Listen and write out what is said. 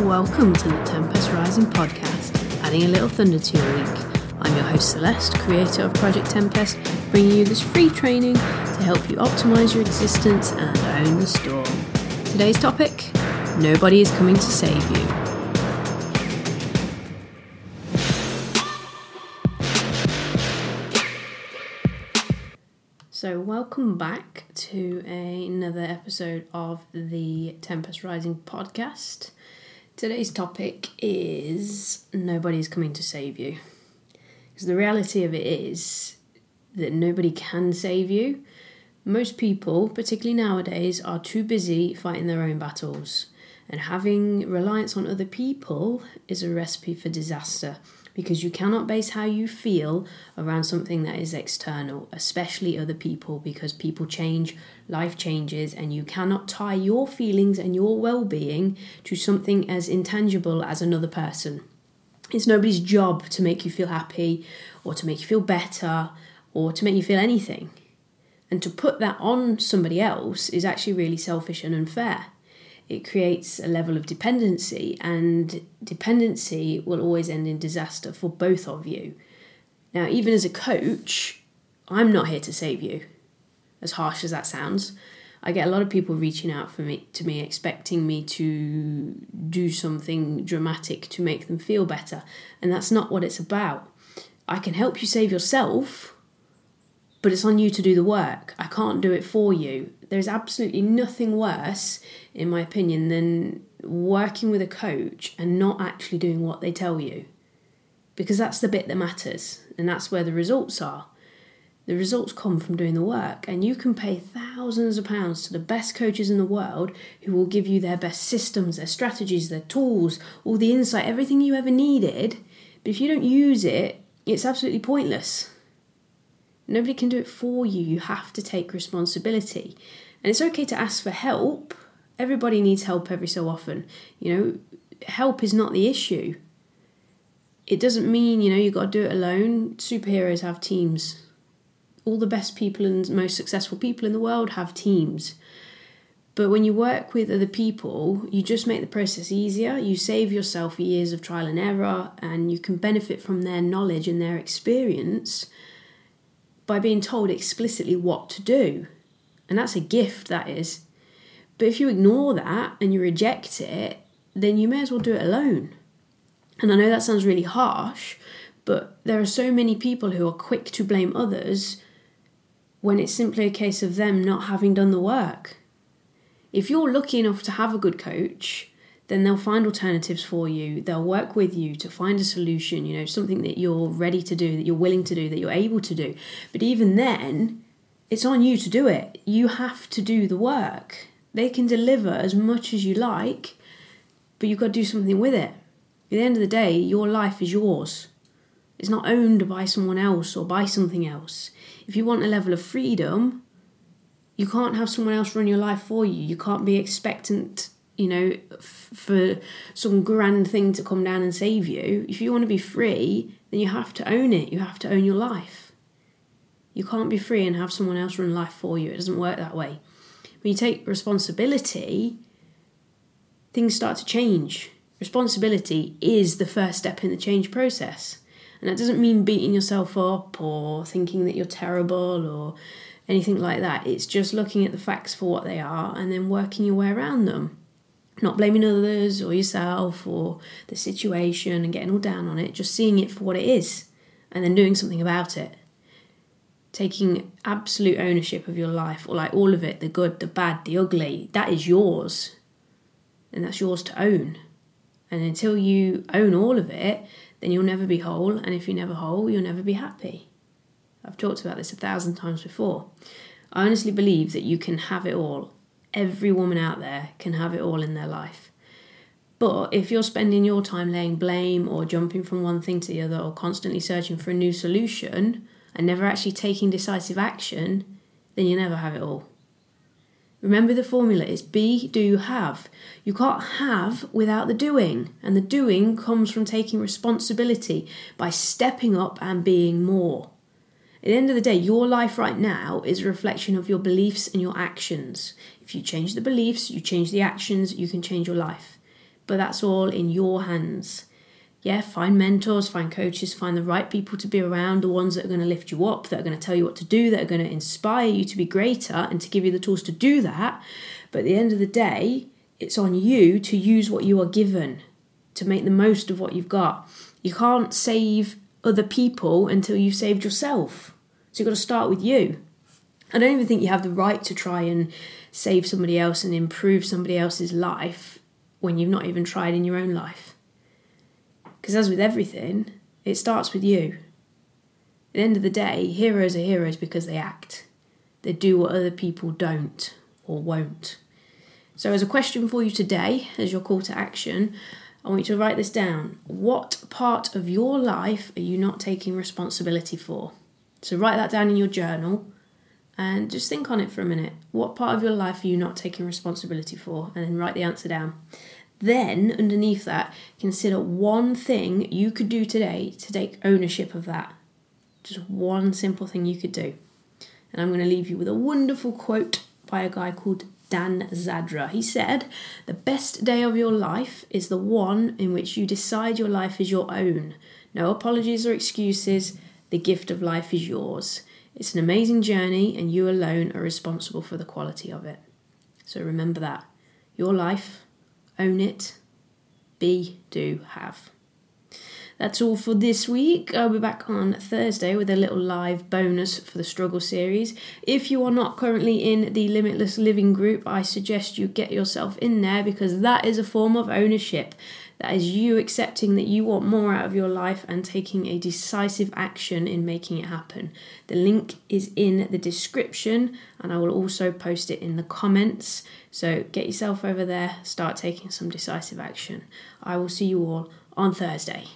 Welcome to the Tempest Rising podcast, adding a little thunder to your week. I'm your host Celeste, creator of Project Tempest, bringing you this free training to help you optimize your existence and own the storm. Today's topic Nobody is coming to save you. So, welcome back to a, another episode of the Tempest Rising podcast. Today's topic is nobody's coming to save you. Because the reality of it is that nobody can save you. Most people, particularly nowadays, are too busy fighting their own battles. And having reliance on other people is a recipe for disaster because you cannot base how you feel around something that is external, especially other people, because people change, life changes, and you cannot tie your feelings and your well being to something as intangible as another person. It's nobody's job to make you feel happy or to make you feel better or to make you feel anything. And to put that on somebody else is actually really selfish and unfair it creates a level of dependency, and dependency will always end in disaster for both of you. Now, even as a coach, I'm not here to save you, as harsh as that sounds. I get a lot of people reaching out for me to me expecting me to do something dramatic to make them feel better, and that's not what it's about. I can help you save yourself, but it's on you to do the work. I can't do it for you. There's absolutely nothing worse, in my opinion, than working with a coach and not actually doing what they tell you. Because that's the bit that matters, and that's where the results are. The results come from doing the work, and you can pay thousands of pounds to the best coaches in the world who will give you their best systems, their strategies, their tools, all the insight, everything you ever needed. But if you don't use it, it's absolutely pointless. Nobody can do it for you. You have to take responsibility. And it's okay to ask for help. Everybody needs help every so often. You know, help is not the issue. It doesn't mean, you know, you've got to do it alone. Superheroes have teams. All the best people and most successful people in the world have teams. But when you work with other people, you just make the process easier. You save yourself years of trial and error, and you can benefit from their knowledge and their experience by being told explicitly what to do. And that's a gift, that is. But if you ignore that and you reject it, then you may as well do it alone. And I know that sounds really harsh, but there are so many people who are quick to blame others when it's simply a case of them not having done the work. If you're lucky enough to have a good coach, then they'll find alternatives for you. They'll work with you to find a solution, you know, something that you're ready to do, that you're willing to do, that you're able to do. But even then, it's on you to do it. You have to do the work. They can deliver as much as you like, but you've got to do something with it. At the end of the day, your life is yours. It's not owned by someone else or by something else. If you want a level of freedom, you can't have someone else run your life for you. You can't be expectant you know, f- for some grand thing to come down and save you. If you want to be free, then you have to own it. You have to own your life. You can't be free and have someone else run life for you. It doesn't work that way. When you take responsibility, things start to change. Responsibility is the first step in the change process. And that doesn't mean beating yourself up or thinking that you're terrible or anything like that. It's just looking at the facts for what they are and then working your way around them not blaming others or yourself or the situation and getting all down on it, just seeing it for what it is and then doing something about it. Taking absolute ownership of your life, or like all of it the good, the bad, the ugly that is yours. And that's yours to own. And until you own all of it, then you'll never be whole. And if you're never whole, you'll never be happy. I've talked about this a thousand times before. I honestly believe that you can have it all every woman out there can have it all in their life. But if you're spending your time laying blame or jumping from one thing to the other or constantly searching for a new solution and never actually taking decisive action, then you never have it all. Remember the formula is be, do, have. You can't have without the doing, and the doing comes from taking responsibility by stepping up and being more. At the end of the day, your life right now is a reflection of your beliefs and your actions. If you change the beliefs, you change the actions, you can change your life. but that's all in your hands. Yeah, find mentors, find coaches, find the right people to be around, the ones that are going to lift you up, that are going to tell you what to do, that are going to inspire you to be greater and to give you the tools to do that. But at the end of the day, it's on you to use what you are given, to make the most of what you've got. You can't save other people until you've saved yourself. So you've got to start with you. I don't even think you have the right to try and save somebody else and improve somebody else's life when you've not even tried in your own life. Because as with everything, it starts with you. At the end of the day, heroes are heroes because they act. They do what other people don't or won't. So, as a question for you today, as your call to action, I want you to write this down. What part of your life are you not taking responsibility for? So, write that down in your journal and just think on it for a minute. What part of your life are you not taking responsibility for? And then write the answer down. Then, underneath that, consider one thing you could do today to take ownership of that. Just one simple thing you could do. And I'm going to leave you with a wonderful quote by a guy called Dan Zadra. He said, The best day of your life is the one in which you decide your life is your own. No apologies or excuses. The gift of life is yours. It's an amazing journey, and you alone are responsible for the quality of it. So remember that. Your life, own it, be, do, have. That's all for this week. I'll be back on Thursday with a little live bonus for the Struggle series. If you are not currently in the Limitless Living group, I suggest you get yourself in there because that is a form of ownership. That is you accepting that you want more out of your life and taking a decisive action in making it happen. The link is in the description and I will also post it in the comments. So get yourself over there, start taking some decisive action. I will see you all on Thursday.